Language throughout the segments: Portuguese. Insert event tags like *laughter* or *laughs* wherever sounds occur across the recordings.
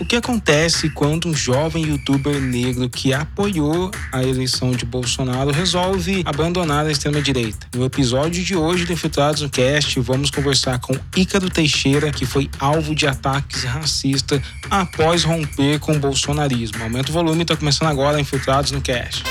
O que acontece quando um jovem youtuber negro que apoiou a eleição de Bolsonaro resolve abandonar a extrema-direita? No episódio de hoje do Infiltrados no Cast, vamos conversar com Ícaro Teixeira, que foi alvo de ataques racistas após romper com o bolsonarismo. Aumenta o volume, está começando agora Infiltrados no Cast.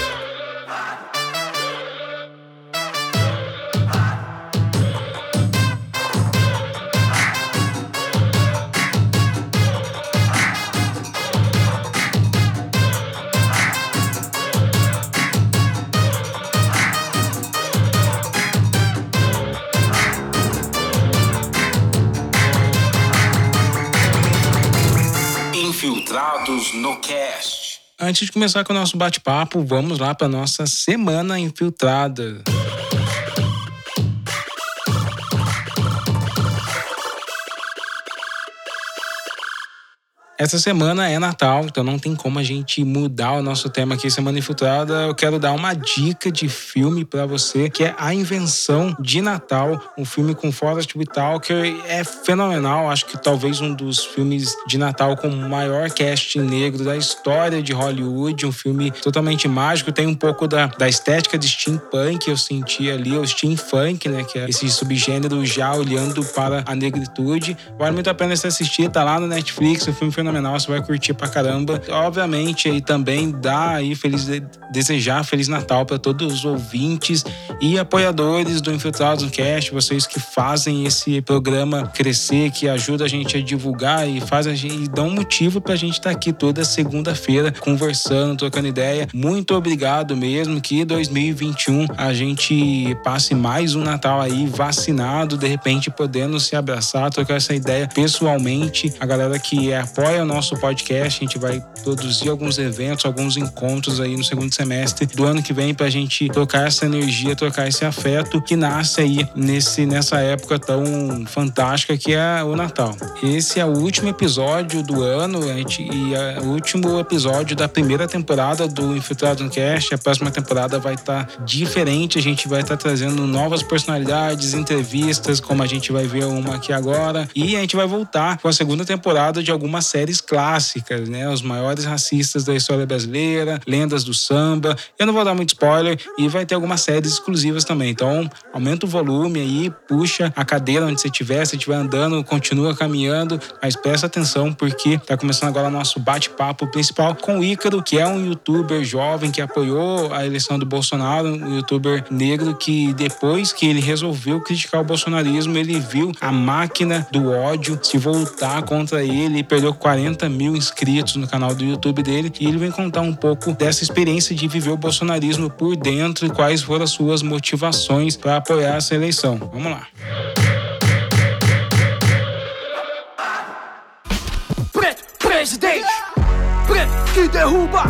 Antes de começar com o nosso bate-papo, vamos lá para nossa semana infiltrada. Essa semana é Natal, então não tem como a gente mudar o nosso tema aqui, Semana Infiltrada. Eu quero dar uma dica de filme para você, que é A Invenção de Natal, um filme com Forrest Whitaker. É fenomenal, acho que talvez um dos filmes de Natal com o maior cast negro da história de Hollywood. Um filme totalmente mágico, tem um pouco da, da estética de steampunk, eu senti ali, o steampunk, né, que é esse subgênero já olhando para a negritude. Vale muito a pena você assistir, tá lá no Netflix, o filme fenomenal fenomenal, você vai curtir pra caramba. Obviamente, aí também dá aí feliz desejar feliz Natal para todos os ouvintes e apoiadores do Infiltrados no Cast, vocês que fazem esse programa crescer, que ajuda a gente a divulgar e faz a gente e dão motivo pra gente estar tá aqui toda segunda-feira conversando, trocando ideia. Muito obrigado mesmo que 2021 a gente passe mais um Natal aí vacinado, de repente podendo se abraçar, trocar essa ideia pessoalmente. A galera que apoia o nosso podcast. A gente vai produzir alguns eventos, alguns encontros aí no segundo semestre do ano que vem para a gente trocar essa energia, trocar esse afeto que nasce aí nesse, nessa época tão fantástica que é o Natal. Esse é o último episódio do ano a gente, e é o último episódio da primeira temporada do Infiltrado no Cast. A próxima temporada vai estar tá diferente, a gente vai estar tá trazendo novas personalidades, entrevistas, como a gente vai ver uma aqui agora. E a gente vai voltar com a segunda temporada de algumas séries séries clássicas, né? Os maiores racistas da história brasileira, lendas do samba. Eu não vou dar muito spoiler e vai ter algumas séries exclusivas também. Então, aumenta o volume aí, puxa a cadeira onde você estiver, se estiver andando, continua caminhando, mas presta atenção porque tá começando agora o nosso bate-papo principal com o Ícaro, que é um youtuber jovem que apoiou a eleição do Bolsonaro, um youtuber negro que depois que ele resolveu criticar o bolsonarismo, ele viu a máquina do ódio se voltar contra ele e perdeu 40 mil inscritos no canal do YouTube dele e ele vem contar um pouco dessa experiência de viver o bolsonarismo por dentro e quais foram as suas motivações para apoiar essa eleição. Vamos lá. Preto, presidente! Preto que derruba!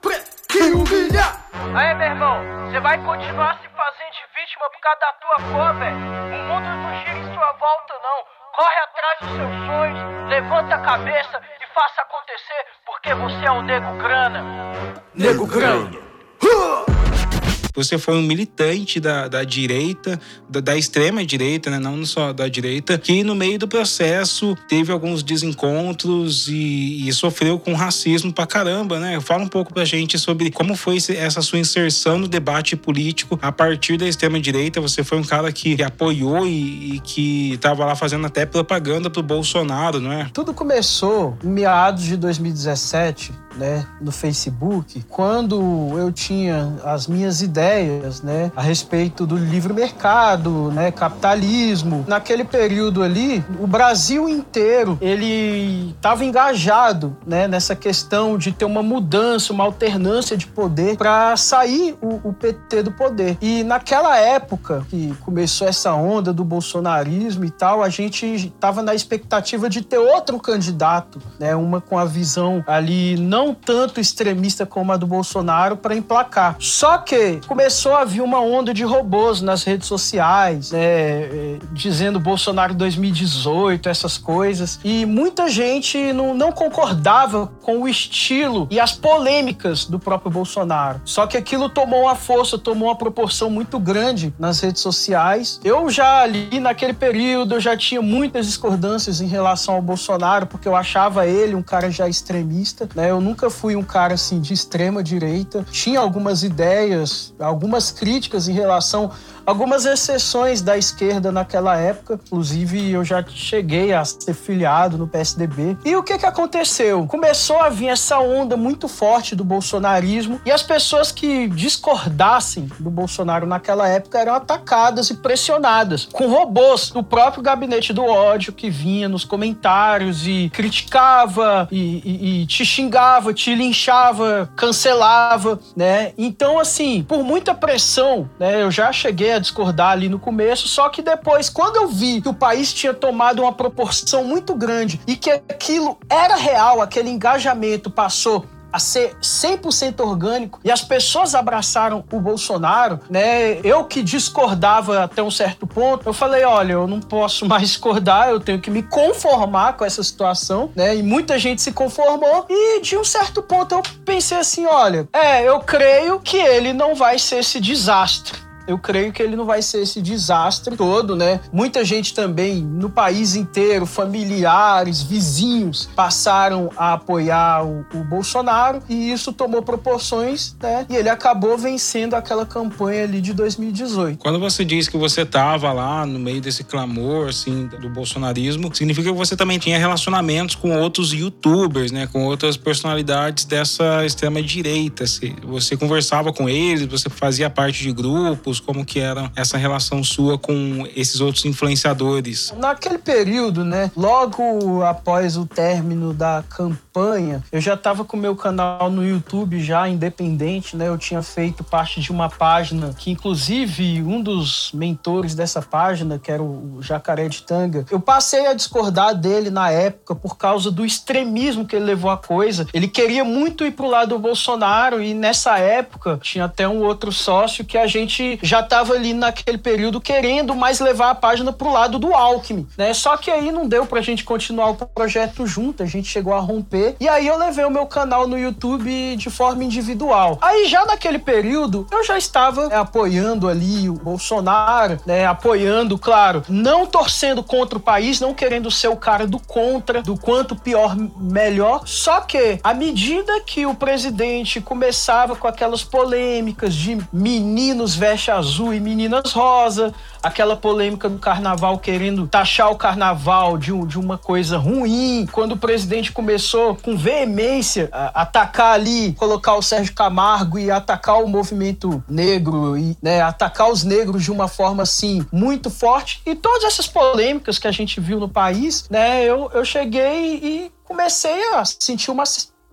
Preto que humilha! Aí, meu irmão, você vai continuar se fazendo de vítima por causa da tua cor, velho? O mundo não gira em sua volta, não. Corre atrás dos seus sonhos, levanta a cabeça e faça acontecer, porque você é um nego grana. Nego grana. Você foi um militante da, da direita, da, da extrema direita, né? não só da direita, que no meio do processo teve alguns desencontros e, e sofreu com racismo pra caramba, né? Fala um pouco pra gente sobre como foi essa sua inserção no debate político a partir da extrema direita. Você foi um cara que apoiou e, e que estava lá fazendo até propaganda pro Bolsonaro, não é? Tudo começou em meados de 2017 né, no Facebook, quando eu tinha as minhas ideias, né, a respeito do livre mercado, né, capitalismo. Naquele período ali, o Brasil inteiro ele estava engajado, né, nessa questão de ter uma mudança, uma alternância de poder para sair o, o PT do poder. E naquela época que começou essa onda do bolsonarismo e tal, a gente estava na expectativa de ter outro candidato, né, uma com a visão ali não tanto extremista como a do Bolsonaro para emplacar. Só que começou a vir uma onda de robôs nas redes sociais, né, é, dizendo Bolsonaro 2018, essas coisas, e muita gente não, não concordava com o estilo e as polêmicas do próprio Bolsonaro. Só que aquilo tomou uma força, tomou uma proporção muito grande nas redes sociais. Eu já ali naquele período eu já tinha muitas discordâncias em relação ao Bolsonaro, porque eu achava ele um cara já extremista, né? Eu nunca fui um cara assim de extrema direita. Tinha algumas ideias, algumas críticas em relação algumas exceções da esquerda naquela época. Inclusive, eu já cheguei a ser filiado no PSDB. E o que, que aconteceu? Começou a vir essa onda muito forte do bolsonarismo e as pessoas que discordassem do Bolsonaro naquela época eram atacadas e pressionadas com robôs do próprio gabinete do ódio que vinha nos comentários e criticava e, e, e te xingava, te linchava, cancelava, né? Então, assim, por muita pressão, né? Eu já cheguei a discordar ali no começo, só que depois, quando eu vi que o país tinha tomado uma proporção muito grande e que aquilo era real, aquele engajamento passou a ser 100% orgânico e as pessoas abraçaram o Bolsonaro, né? Eu que discordava até um certo ponto, eu falei, olha, eu não posso mais discordar, eu tenho que me conformar com essa situação, né? E muita gente se conformou e de um certo ponto eu pensei assim, olha, é, eu creio que ele não vai ser esse desastre eu creio que ele não vai ser esse desastre todo, né? Muita gente também no país inteiro, familiares, vizinhos, passaram a apoiar o, o Bolsonaro e isso tomou proporções, né? E ele acabou vencendo aquela campanha ali de 2018. Quando você diz que você estava lá no meio desse clamor, assim, do bolsonarismo, significa que você também tinha relacionamentos com outros youtubers, né? Com outras personalidades dessa extrema direita. Você conversava com eles, você fazia parte de grupos, como que era essa relação sua com esses outros influenciadores? Naquele período, né, logo após o término da campanha, eu já estava com meu canal no YouTube já independente, né? Eu tinha feito parte de uma página que inclusive um dos mentores dessa página, que era o Jacaré de Tanga, eu passei a discordar dele na época por causa do extremismo que ele levou a coisa. Ele queria muito ir pro lado do Bolsonaro e nessa época tinha até um outro sócio que a gente já estava ali naquele período querendo mais levar a página pro lado do Alckmin, né? Só que aí não deu pra gente continuar o projeto junto, a gente chegou a romper. E aí eu levei o meu canal no YouTube de forma individual. Aí já naquele período eu já estava né, apoiando ali o Bolsonaro, né? Apoiando, claro, não torcendo contra o país, não querendo ser o cara do contra, do quanto pior, melhor. Só que à medida que o presidente começava com aquelas polêmicas de meninos veste azul e meninas rosa, aquela polêmica do carnaval querendo taxar o carnaval de, de uma coisa ruim, quando o presidente começou com veemência a atacar ali, colocar o Sérgio Camargo e atacar o movimento negro e né, atacar os negros de uma forma assim muito forte e todas essas polêmicas que a gente viu no país, né, eu, eu cheguei e comecei a sentir uma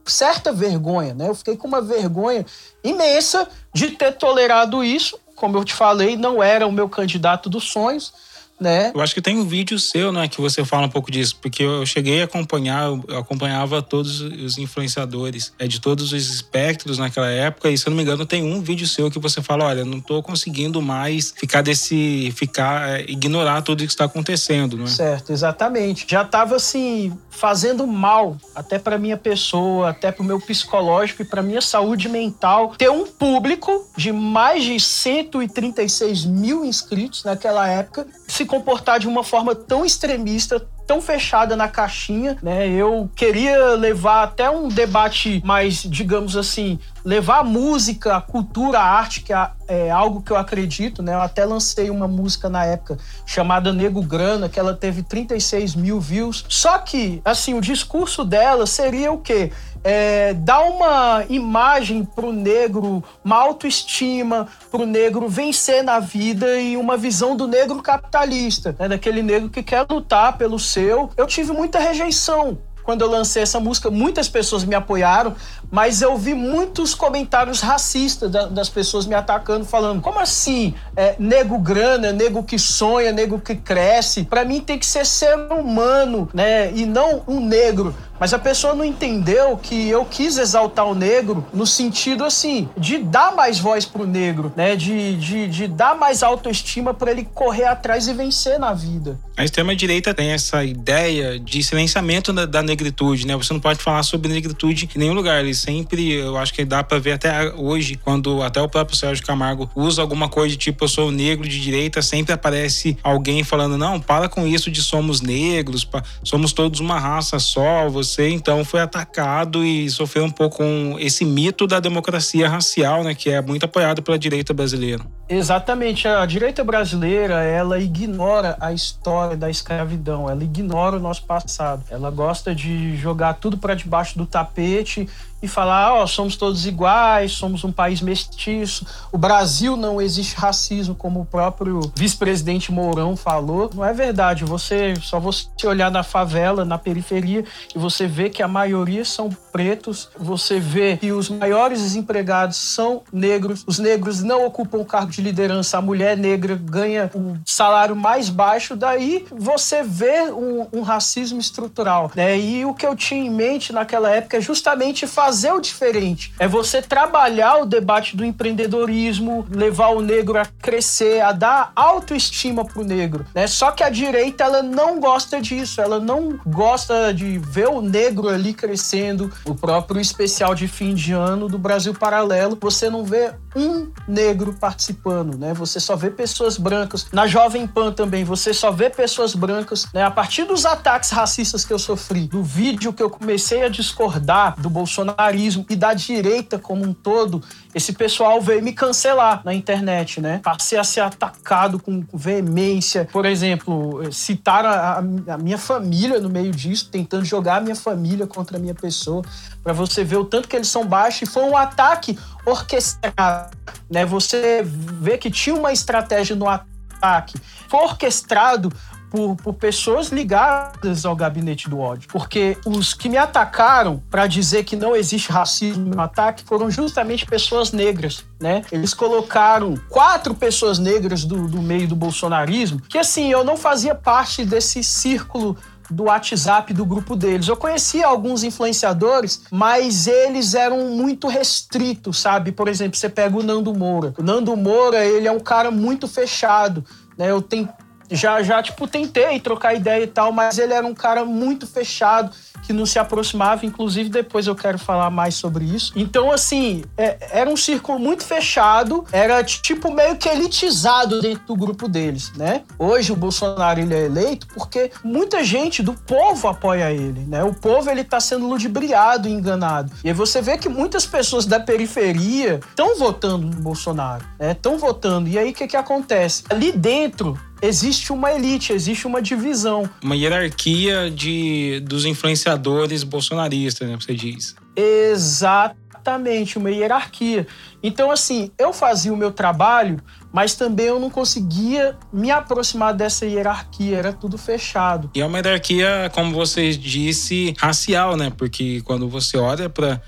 certa vergonha, né? Eu fiquei com uma vergonha imensa de ter tolerado isso como eu te falei, não era o meu candidato dos sonhos né? Eu acho que tem um vídeo seu, né, que você fala um pouco disso, porque eu cheguei a acompanhar, eu acompanhava todos os influenciadores é, de todos os espectros naquela época, e se eu não me engano, tem um vídeo seu que você fala: olha, não tô conseguindo mais ficar desse. ficar, é, ignorar tudo o que está acontecendo, não é? Certo, exatamente. Já tava assim, fazendo mal até para minha pessoa, até para o meu psicológico e para minha saúde mental, ter um público de mais de 136 mil inscritos naquela época se comportar de uma forma tão extremista, tão fechada na caixinha, né? Eu queria levar até um debate mais, digamos assim, levar a música, a cultura, a arte, que é, é algo que eu acredito, né? Eu até lancei uma música na época chamada Nego Grana, que ela teve 36 mil views. Só que, assim, o discurso dela seria o quê? É, dá uma imagem para o negro, uma autoestima para o negro vencer na vida e uma visão do negro capitalista, né, daquele negro que quer lutar pelo seu. Eu tive muita rejeição quando eu lancei essa música, muitas pessoas me apoiaram, mas eu vi muitos comentários racistas das pessoas me atacando, falando: como assim? É, nego grana, nego que sonha, nego que cresce. Para mim tem que ser ser humano, né? E não um negro. Mas a pessoa não entendeu que eu quis exaltar o negro no sentido assim, de dar mais voz pro negro, né? De, de, de dar mais autoestima para ele correr atrás e vencer na vida. A extrema-direita tem essa ideia de silenciamento da, da, negritude, né? Você não pode falar sobre negritude em nenhum lugar. Ele sempre, eu acho que dá para ver até hoje, quando até o próprio Sérgio Camargo usa alguma coisa de tipo, eu sou negro de direita, sempre aparece alguém falando, não, para com isso de somos negros, somos todos uma raça só. Você então foi atacado e sofreu um pouco com esse mito da democracia racial, né? Que é muito apoiado pela direita brasileira. Exatamente. A direita brasileira, ela ignora a história da escravidão, ela ignora o nosso passado. Ela gosta de jogar tudo para debaixo do tapete e falar, ó, oh, somos todos iguais, somos um país mestiço, o Brasil não existe racismo, como o próprio vice-presidente Mourão falou. Não é verdade, você só você olhar na favela, na periferia, e você vê que a maioria são pretos, você vê que os maiores desempregados são negros, os negros não ocupam cargo de liderança, a mulher negra ganha o salário mais baixo, daí você vê um, um racismo estrutural. Né? E o que eu tinha em mente naquela época é justamente fazer fazer o diferente. É você trabalhar o debate do empreendedorismo, levar o negro a crescer, a dar autoestima pro negro, né? Só que a direita ela não gosta disso, ela não gosta de ver o negro ali crescendo. O próprio especial de fim de ano do Brasil Paralelo, você não vê um negro participando, né? Você só vê pessoas brancas. Na Jovem Pan também, você só vê pessoas brancas, né? A partir dos ataques racistas que eu sofri, do vídeo que eu comecei a discordar do bolsonarismo e da direita como um todo, esse pessoal veio me cancelar na internet, né? Passei a ser atacado com veemência. Por exemplo, citaram a, a minha família no meio disso, tentando jogar a minha família contra a minha pessoa, para você ver o tanto que eles são baixos. E foi um ataque orquestrado, né? Você vê que tinha uma estratégia no ataque. Foi orquestrado por, por pessoas ligadas ao gabinete do ódio. Porque os que me atacaram para dizer que não existe racismo no ataque foram justamente pessoas negras, né? Eles colocaram quatro pessoas negras do, do meio do bolsonarismo, que assim, eu não fazia parte desse círculo do WhatsApp do grupo deles. Eu conhecia alguns influenciadores, mas eles eram muito restritos, sabe? Por exemplo, você pega o Nando Moura. O Nando Moura, ele é um cara muito fechado. Né? Eu tenho já, já, tipo, tentei trocar ideia e tal, mas ele era um cara muito fechado, que não se aproximava, inclusive depois eu quero falar mais sobre isso. Então, assim, é, era um círculo muito fechado, era tipo meio que elitizado dentro do grupo deles, né? Hoje o Bolsonaro ele é eleito porque muita gente do povo apoia ele, né? O povo ele tá sendo ludibriado e enganado. E aí você vê que muitas pessoas da periferia estão votando no Bolsonaro, né? Estão votando. E aí o que que acontece? Ali dentro existe uma elite, existe uma divisão. Uma hierarquia de, dos influenciadores bolsonaristas, né? Você diz. Exatamente, uma hierarquia. Então, assim, eu fazia o meu trabalho, mas também eu não conseguia me aproximar dessa hierarquia, era tudo fechado. E é uma hierarquia, como você disse, racial, né? Porque quando você olha para,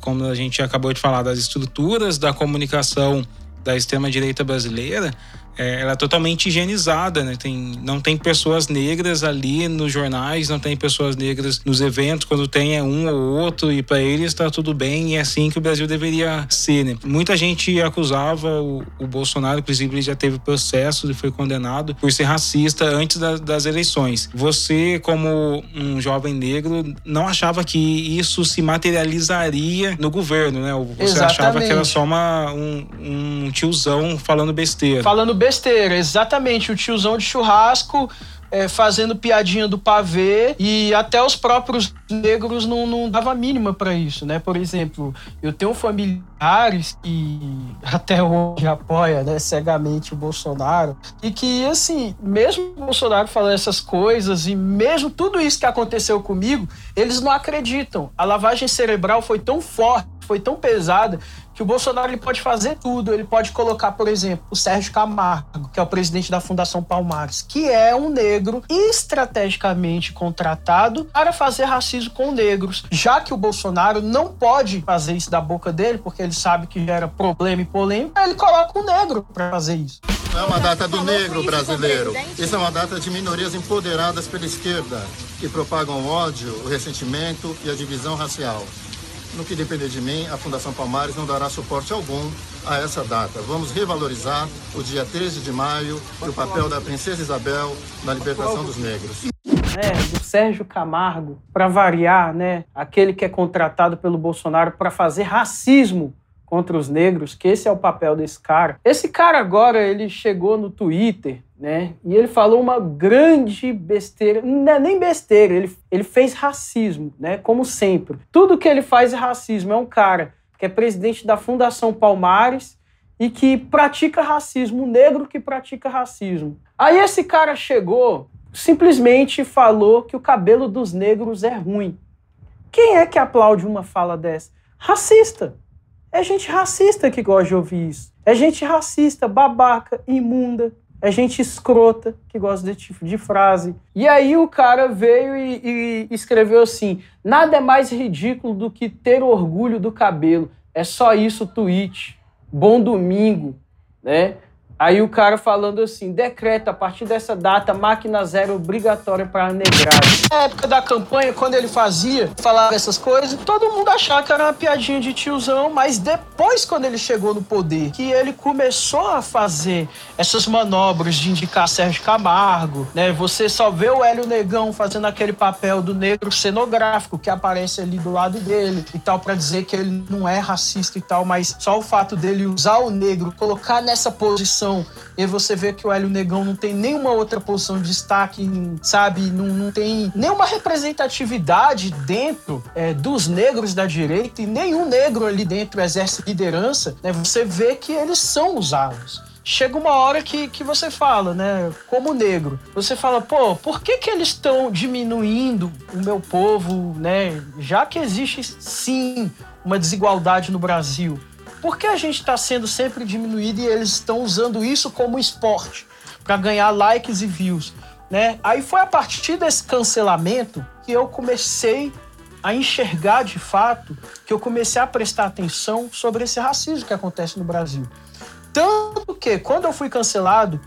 como a gente acabou de falar, das estruturas da comunicação da extrema-direita brasileira, é, ela é totalmente higienizada, né? Tem, não tem pessoas negras ali nos jornais, não tem pessoas negras nos eventos, quando tem é um ou outro, e para eles está tudo bem, e é assim que o Brasil deveria ser, né? Muita gente acusava o, o Bolsonaro, inclusive ele já teve processo e foi condenado por ser racista antes da, das eleições. Você, como um jovem negro, não achava que isso se materializaria no governo, né? Você Exatamente. achava que era só uma, um, um tiozão falando besteira. Falando besteira exatamente. O tiozão de churrasco é, fazendo piadinha do pavê e até os próprios negros não, não dava mínima para isso, né? Por exemplo, eu tenho familiares que *laughs* até hoje apoia né, cegamente o Bolsonaro e que, assim, mesmo o Bolsonaro falando essas coisas e mesmo tudo isso que aconteceu comigo, eles não acreditam. A lavagem cerebral foi tão forte, foi tão pesada que o Bolsonaro ele pode fazer tudo. Ele pode colocar, por exemplo, o Sérgio Camargo, que é o presidente da Fundação Palmares, que é um negro estrategicamente contratado para fazer racismo com negros. Já que o Bolsonaro não pode fazer isso da boca dele, porque ele sabe que gera problema e polêmica, ele coloca um negro para fazer isso. não é uma data do negro brasileiro. Isso é uma data de minorias empoderadas pela esquerda, que propagam o ódio, o ressentimento e a divisão racial. No que depender de mim, a Fundação Palmares não dará suporte algum a essa data. Vamos revalorizar o dia 13 de maio e o papel da Princesa Isabel na libertação dos negros. É, do Sérgio Camargo, para variar, né, aquele que é contratado pelo Bolsonaro para fazer racismo contra os negros, que esse é o papel desse cara. Esse cara agora, ele chegou no Twitter, né? E ele falou uma grande besteira, não é nem besteira, ele, ele fez racismo, né? Como sempre. Tudo que ele faz é racismo. É um cara que é presidente da Fundação Palmares e que pratica racismo, um negro que pratica racismo. Aí esse cara chegou, simplesmente falou que o cabelo dos negros é ruim. Quem é que aplaude uma fala dessa? Racista. É gente racista que gosta de ouvir isso. É gente racista, babaca, imunda. É gente escrota que gosta desse tipo de frase. E aí o cara veio e, e escreveu assim: nada é mais ridículo do que ter orgulho do cabelo. É só isso, tweet. Bom domingo, né? Aí o cara falando assim, decreta a partir dessa data máquina zero obrigatória para negragem. Na época da campanha, quando ele fazia, falava essas coisas, todo mundo achava que era uma piadinha de tiozão, mas depois quando ele chegou no poder, que ele começou a fazer essas manobras de indicar Sérgio Camargo, né? Você só vê o Hélio Negão fazendo aquele papel do negro cenográfico que aparece ali do lado dele e tal para dizer que ele não é racista e tal, mas só o fato dele usar o negro, colocar nessa posição posição. E você vê que o Hélio Negão não tem nenhuma outra posição de destaque, sabe? Não, não tem nenhuma representatividade dentro é, dos negros da direita e nenhum negro ali dentro exerce liderança. Né? Você vê que eles são usados chega uma hora que, que você fala, né? Como negro, você fala, pô, por que, que eles estão diminuindo o meu povo, né? Já que existe sim uma desigualdade no Brasil. Por que a gente está sendo sempre diminuído e eles estão usando isso como esporte para ganhar likes e views? Né? Aí foi a partir desse cancelamento que eu comecei a enxergar de fato, que eu comecei a prestar atenção sobre esse racismo que acontece no Brasil. Tanto que, quando eu fui cancelado,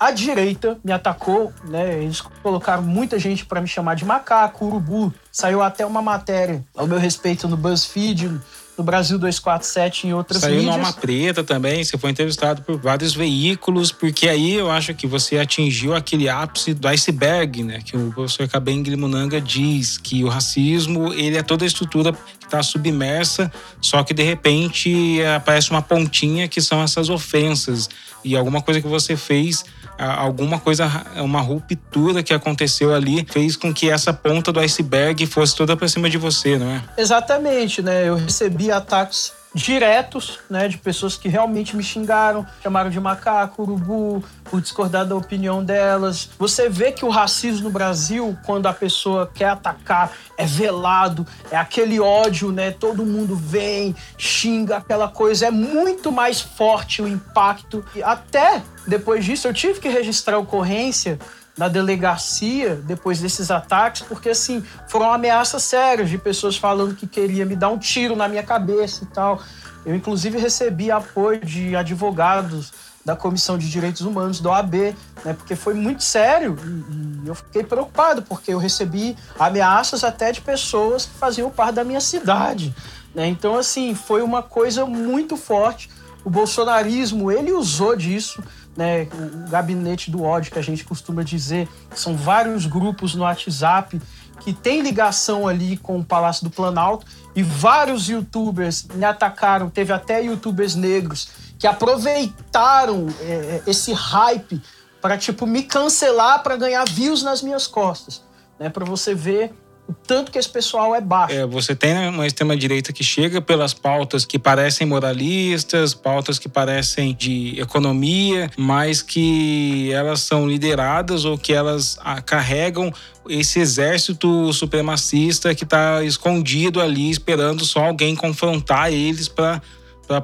a direita me atacou, né? Eles colocaram muita gente para me chamar de macaco, urubu. Saiu até uma matéria ao meu respeito no BuzzFeed, no Brasil 247 e em outras Saiu mídias. Saiu numa preta também, você foi entrevistado por vários veículos, porque aí eu acho que você atingiu aquele ápice do iceberg, né? Que o professor Kabeng Limunanga diz que o racismo, ele é toda a estrutura que está submersa, só que de repente aparece uma pontinha que são essas ofensas e alguma coisa que você fez alguma coisa, uma ruptura que aconteceu ali fez com que essa ponta do iceberg fosse toda para cima de você, não é? Exatamente, né? Eu recebi ataques diretos, né, de pessoas que realmente me xingaram, chamaram de macaco, urubu, por discordar da opinião delas. Você vê que o racismo no Brasil, quando a pessoa quer atacar, é velado, é aquele ódio, né? Todo mundo vem, xinga aquela coisa, é muito mais forte o impacto. E até depois disso eu tive que registrar ocorrência na delegacia depois desses ataques, porque assim, foram ameaças sérias de pessoas falando que queria me dar um tiro na minha cabeça e tal. Eu inclusive recebi apoio de advogados da Comissão de Direitos Humanos da OAB, né, porque foi muito sério e, e, eu fiquei preocupado, porque eu recebi ameaças até de pessoas que faziam parte da minha cidade. Né? Então, assim, foi uma coisa muito forte. O bolsonarismo, ele usou disso né, o gabinete do ódio que a gente costuma dizer, são vários grupos no WhatsApp que tem ligação ali com o Palácio do Planalto e vários youtubers me atacaram, teve até youtubers negros que aproveitaram é, esse hype para tipo me cancelar para ganhar views nas minhas costas, né, para você ver o tanto que esse pessoal é baixo. É, você tem uma extrema-direita que chega pelas pautas que parecem moralistas, pautas que parecem de economia, mas que elas são lideradas ou que elas carregam esse exército supremacista que está escondido ali, esperando só alguém confrontar eles para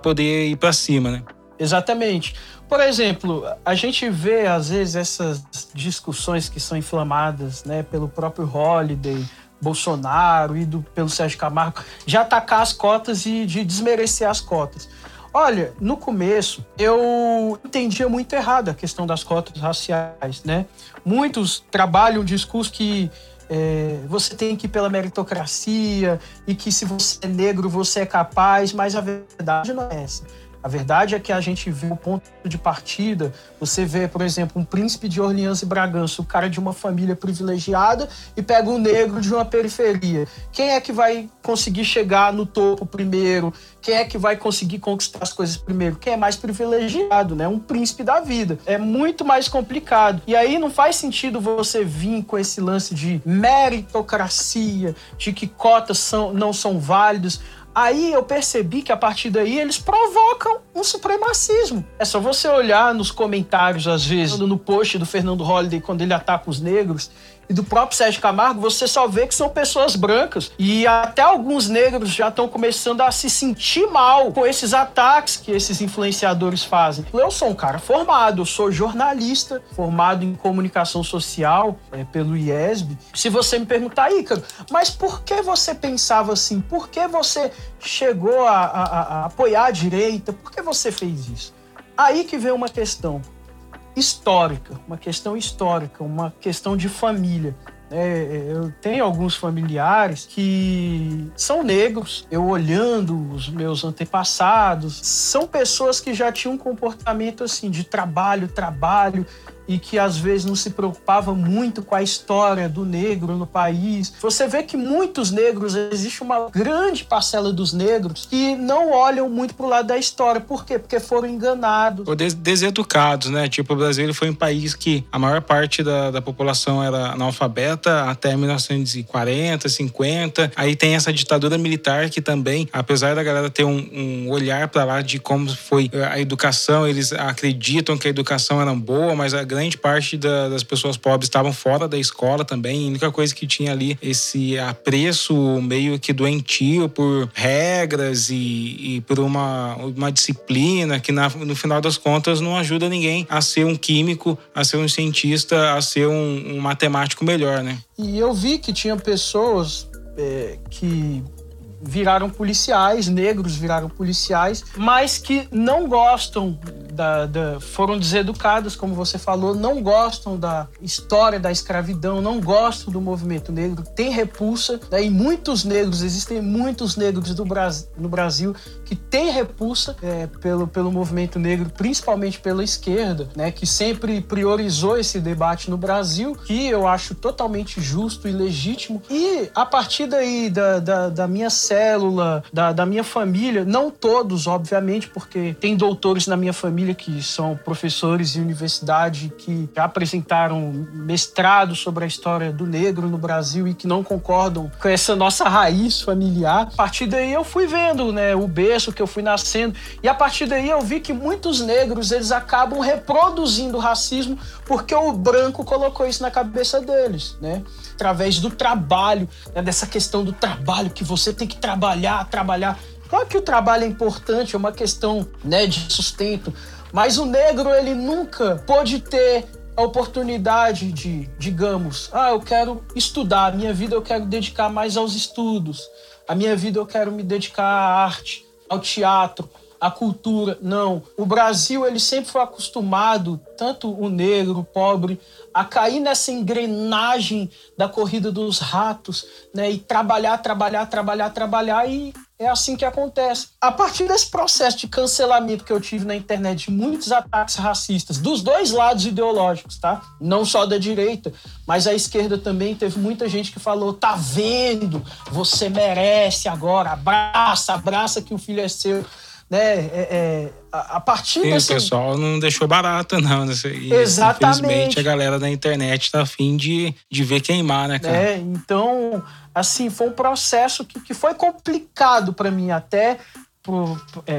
poder ir para cima, né? Exatamente. Por exemplo, a gente vê às vezes essas discussões que são inflamadas, né, pelo próprio Holiday, Bolsonaro e do, pelo Sérgio Camargo, de atacar as cotas e de desmerecer as cotas. Olha, no começo eu entendia muito errado a questão das cotas raciais, né? Muitos trabalham um discurso que é, você tem que ir pela meritocracia e que se você é negro você é capaz, mas a verdade não é essa. A verdade é que a gente vê o ponto de partida. Você vê, por exemplo, um príncipe de Orleans e Bragança, o cara de uma família privilegiada, e pega um negro de uma periferia. Quem é que vai conseguir chegar no topo primeiro? Quem é que vai conseguir conquistar as coisas primeiro? Quem é mais privilegiado, né? Um príncipe da vida. É muito mais complicado. E aí não faz sentido você vir com esse lance de meritocracia, de que cotas são, não são válidas. Aí eu percebi que a partir daí eles provocam um supremacismo. É só você olhar nos comentários, às vezes, no post do Fernando Holliday, quando ele ataca os negros, e do próprio Sérgio Camargo, você só vê que são pessoas brancas. E até alguns negros já estão começando a se sentir mal com esses ataques que esses influenciadores fazem. Eu sou um cara formado, eu sou jornalista, formado em comunicação social é, pelo IESB. Se você me perguntar, Ícaro, mas por que você pensava assim? Por que você chegou a, a, a apoiar a direita? Por que você fez isso? Aí que vem uma questão histórica, uma questão histórica, uma questão de família. É, eu tenho alguns familiares que são negros. Eu olhando os meus antepassados, são pessoas que já tinham um comportamento assim de trabalho, trabalho e que às vezes não se preocupava muito com a história do negro no país. Você vê que muitos negros, existe uma grande parcela dos negros que não olham muito pro lado da história. Por quê? Porque foram enganados. Ou des deseducados, né? Tipo, o Brasil foi um país que a maior parte da, da população era analfabeta até 1940, 50. Aí tem essa ditadura militar que também, apesar da galera ter um, um olhar para lá de como foi a educação, eles acreditam que a educação era boa, mas a grande parte da, das pessoas pobres estavam fora da escola também. A única coisa que tinha ali esse apreço meio que doentio por regras e, e por uma, uma disciplina que na, no final das contas não ajuda ninguém a ser um químico, a ser um cientista, a ser um, um matemático melhor, né? E eu vi que tinha pessoas é, que viraram policiais, negros viraram policiais, mas que não gostam da, da, foram deseducadas, como você falou, não gostam da história da escravidão, não gostam do movimento negro, tem repulsa. Né? E muitos negros, existem muitos negros do Brasil, no Brasil que têm repulsa é, pelo, pelo movimento negro, principalmente pela esquerda, né? que sempre priorizou esse debate no Brasil, que eu acho totalmente justo e legítimo. E a partir daí da, da, da minha célula, da, da minha família, não todos, obviamente, porque tem doutores na minha família que são professores de universidade que já apresentaram mestrado sobre a história do negro no Brasil e que não concordam com essa nossa raiz familiar. A partir daí eu fui vendo, né, o berço que eu fui nascendo e a partir daí eu vi que muitos negros eles acabam reproduzindo o racismo porque o branco colocou isso na cabeça deles, né? Através do trabalho, né, dessa questão do trabalho que você tem que trabalhar, trabalhar. Claro que o trabalho é importante, é uma questão né, de sustento, mas o negro, ele nunca pôde ter a oportunidade de, digamos, ah, eu quero estudar, a minha vida eu quero dedicar mais aos estudos, a minha vida eu quero me dedicar à arte, ao teatro, à cultura. Não. O Brasil, ele sempre foi acostumado, tanto o negro, o pobre, a cair nessa engrenagem da corrida dos ratos, né? E trabalhar, trabalhar, trabalhar, trabalhar e é assim que acontece. A partir desse processo de cancelamento que eu tive na internet de muitos ataques racistas, dos dois lados ideológicos, tá? Não só da direita, mas a esquerda também teve muita gente que falou: tá vendo? Você merece agora, abraça, abraça que o filho é seu. Né? É, é, a, partir Sim, desse... o pessoal não deixou barato, não. Né? E, Exatamente. Infelizmente, a galera da internet tá afim de, de ver queimar, né, cara? É, então assim, foi um processo que, que foi complicado para mim até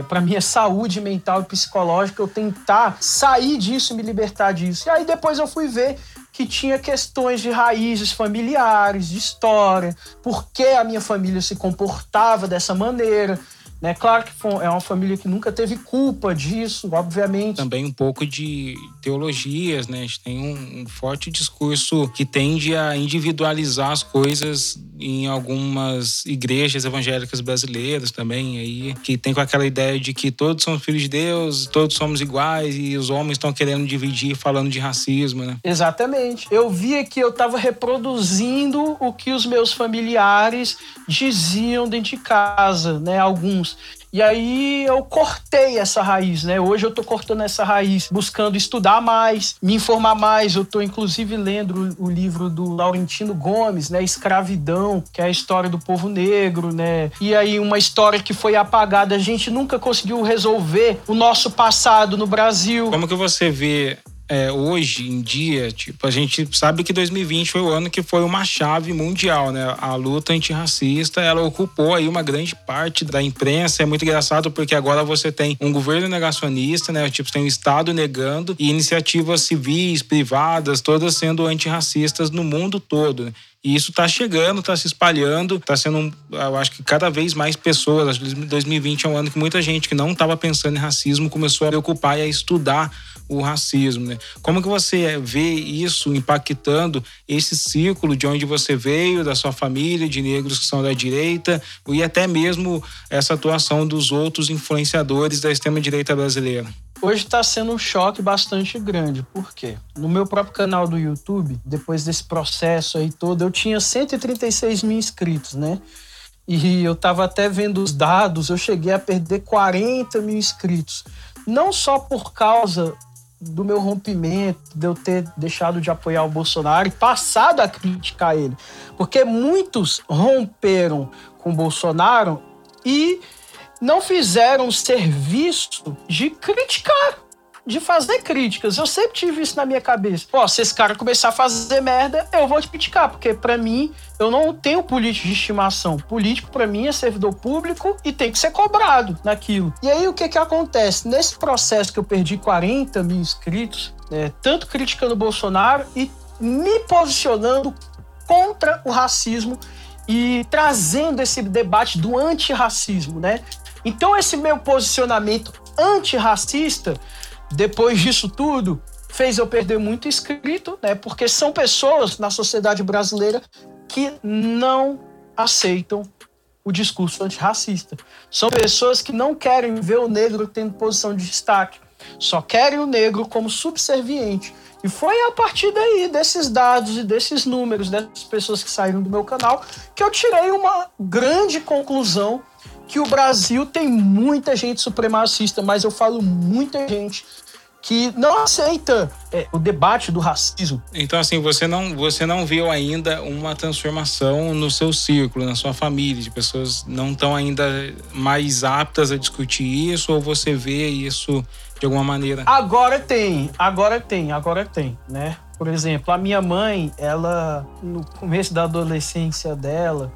para é, minha saúde mental e psicológica, eu tentar sair disso, me libertar disso. E aí depois eu fui ver que tinha questões de raízes familiares, de história, por que a minha família se comportava dessa maneira. Né? Claro que é uma família que nunca teve culpa disso, obviamente. Também um pouco de teologias, né? A gente tem um, um forte discurso que tende a individualizar as coisas em algumas igrejas evangélicas brasileiras também, aí, que tem com aquela ideia de que todos são filhos de Deus, todos somos iguais e os homens estão querendo dividir falando de racismo, né? Exatamente. Eu via que eu estava reproduzindo o que os meus familiares diziam dentro de casa, né? Alguns. E aí eu cortei essa raiz, né? Hoje eu tô cortando essa raiz, buscando estudar mais, me informar mais. Eu tô inclusive lendo o livro do Laurentino Gomes, né? Escravidão, que é a história do povo negro, né? E aí uma história que foi apagada, a gente nunca conseguiu resolver o nosso passado no Brasil. Como que você vê é, hoje em dia, tipo, a gente sabe que 2020 foi o ano que foi uma chave mundial, né? A luta antirracista, ela ocupou aí uma grande parte da imprensa. É muito engraçado porque agora você tem um governo negacionista, né? Tipo, tem o Estado negando e iniciativas civis, privadas, todas sendo antirracistas no mundo todo, né? E isso está chegando, está se espalhando, está sendo, um, eu acho que cada vez mais pessoas. Acho que 2020 é um ano que muita gente que não estava pensando em racismo começou a preocupar e a estudar o racismo. Né? Como que você vê isso impactando esse círculo de onde você veio, da sua família, de negros que são da direita, e até mesmo essa atuação dos outros influenciadores da extrema-direita brasileira? Hoje está sendo um choque bastante grande. Por quê? No meu próprio canal do YouTube, depois desse processo aí todo, eu tinha 136 mil inscritos, né? E eu estava até vendo os dados, eu cheguei a perder 40 mil inscritos. Não só por causa do meu rompimento, de eu ter deixado de apoiar o Bolsonaro e passado a criticar ele. Porque muitos romperam com o Bolsonaro e não fizeram serviço de criticar de fazer críticas. Eu sempre tive isso na minha cabeça. Ó, se esse cara começar a fazer merda, eu vou te criticar, porque para mim eu não tenho político de estimação. Político para mim é servidor público e tem que ser cobrado naquilo. E aí o que que acontece? Nesse processo que eu perdi 40 mil inscritos, é, tanto criticando o Bolsonaro e me posicionando contra o racismo e trazendo esse debate do antirracismo, né? Então esse meu posicionamento antirracista depois disso tudo, fez eu perder muito inscrito, né? Porque são pessoas na sociedade brasileira que não aceitam o discurso antirracista. São pessoas que não querem ver o negro tendo posição de destaque, só querem o negro como subserviente. E foi a partir daí, desses dados e desses números, dessas pessoas que saíram do meu canal, que eu tirei uma grande conclusão que o Brasil tem muita gente supremacista, mas eu falo muita gente que não aceita é, o debate do racismo. Então, assim, você não, você não viu ainda uma transformação no seu círculo, na sua família, de pessoas não estão ainda mais aptas a discutir isso, ou você vê isso de alguma maneira? Agora tem, agora tem, agora tem, né? Por exemplo, a minha mãe, ela, no começo da adolescência dela,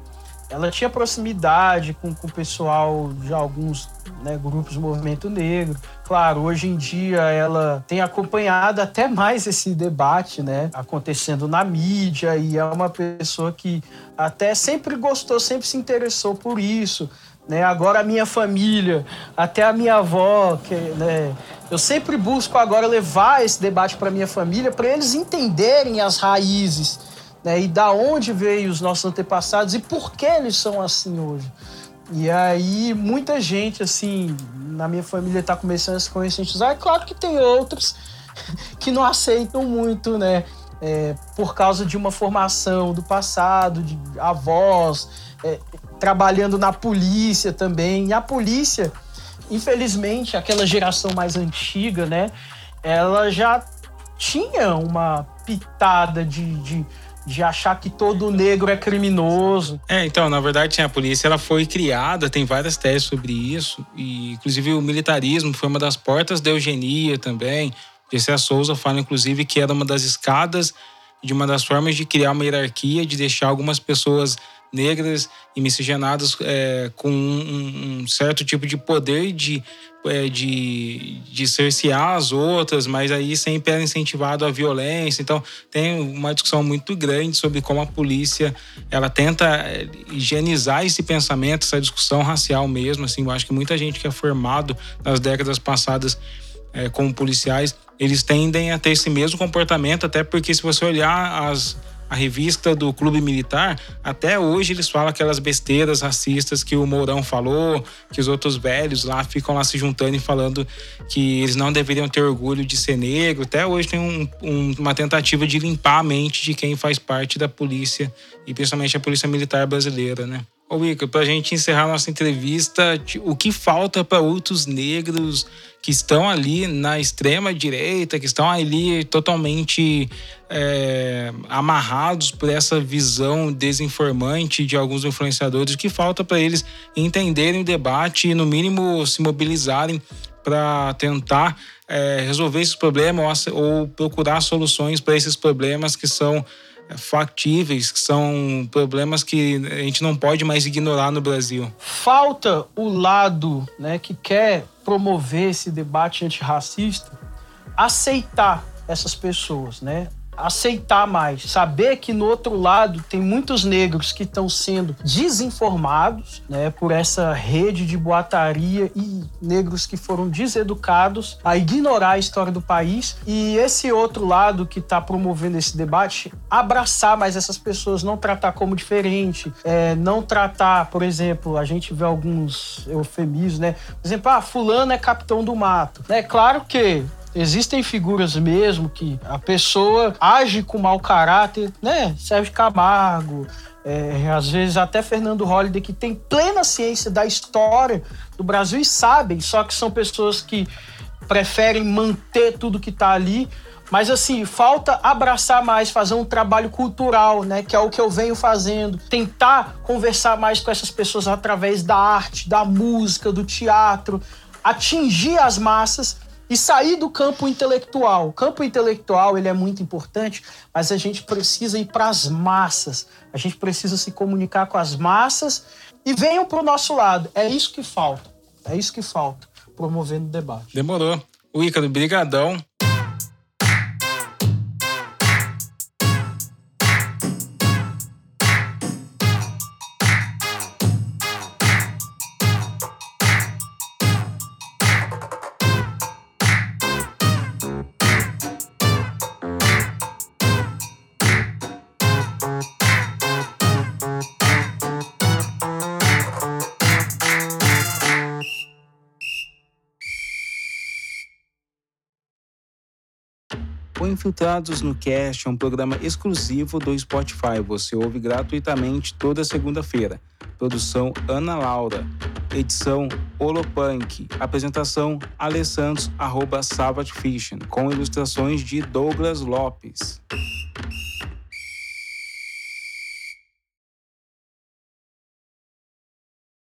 ela tinha proximidade com, com o pessoal de alguns né, grupos do movimento negro. Claro, hoje em dia ela tem acompanhado até mais esse debate, né, acontecendo na mídia e é uma pessoa que até sempre gostou, sempre se interessou por isso. Né? Agora a minha família, até a minha avó, que, né, eu sempre busco agora levar esse debate para minha família, para eles entenderem as raízes né? E da onde veio os nossos antepassados e por que eles são assim hoje. E aí muita gente assim na minha família está começando a se conscientizar. É claro que tem outros *laughs* que não aceitam muito, né? É, por causa de uma formação do passado, de avós, é, trabalhando na polícia também. E a polícia, infelizmente, aquela geração mais antiga, né? Ela já tinha uma pitada de, de de achar que todo negro é criminoso. É, então, na verdade, a polícia ela foi criada, tem várias teses sobre isso, e inclusive o militarismo foi uma das portas da eugenia também. Jesse Souza fala, inclusive, que era uma das escadas de uma das formas de criar uma hierarquia, de deixar algumas pessoas negras e miscigenadas é, com um, um, certo tipo de poder de, é, de, de cercear as outras, mas aí sempre era incentivado a violência. Então tem uma discussão muito grande sobre como a polícia ela tenta é, higienizar esse pensamento, essa discussão racial mesmo. Assim, eu acho que muita gente que é formado nas décadas passadas é, como policiais, eles tendem a ter esse mesmo comportamento, até porque se você olhar as a revista do Clube Militar, até hoje eles falam aquelas besteiras racistas que o Mourão falou, que os outros velhos lá ficam lá se juntando e falando que eles não deveriam ter orgulho de ser negro. Até hoje tem um, um, uma tentativa de limpar a mente de quem faz parte da polícia e principalmente a polícia militar brasileira, né? Ô, Ica, para a gente encerrar nossa entrevista, o que falta para outros negros que estão ali na extrema direita, que estão ali totalmente é, amarrados por essa visão desinformante de alguns influenciadores, o que falta para eles entenderem o debate e, no mínimo, se mobilizarem para tentar é, resolver esses problemas ou, ou procurar soluções para esses problemas que são factíveis, que são problemas que a gente não pode mais ignorar no Brasil. Falta o lado né, que quer promover esse debate antirracista aceitar essas pessoas, né? Aceitar mais, saber que no outro lado tem muitos negros que estão sendo desinformados, né, por essa rede de boataria e negros que foram deseducados a ignorar a história do país e esse outro lado que está promovendo esse debate abraçar mais essas pessoas, não tratar como diferente, é, não tratar, por exemplo, a gente vê alguns eufemismos, né? Por exemplo, ah, fulano é capitão do mato. É claro que Existem figuras mesmo que a pessoa age com mau caráter, né? Sérgio Camargo, é, às vezes até Fernando Holliday, que tem plena ciência da história do Brasil e sabem, só que são pessoas que preferem manter tudo que está ali. Mas assim, falta abraçar mais, fazer um trabalho cultural, né? Que é o que eu venho fazendo. Tentar conversar mais com essas pessoas através da arte, da música, do teatro, atingir as massas e sair do campo intelectual. O campo intelectual ele é muito importante, mas a gente precisa ir para as massas. A gente precisa se comunicar com as massas e venham para o nosso lado. É isso que falta. É isso que falta, promovendo o debate. Demorou. O Ícaro, brigadão. Infiltrados no Cast é um programa exclusivo do Spotify. Você ouve gratuitamente toda segunda-feira. Produção Ana Laura. Edição Olopunk. Apresentação Alessandros, arroba Savage Fiction, com ilustrações de Douglas Lopes.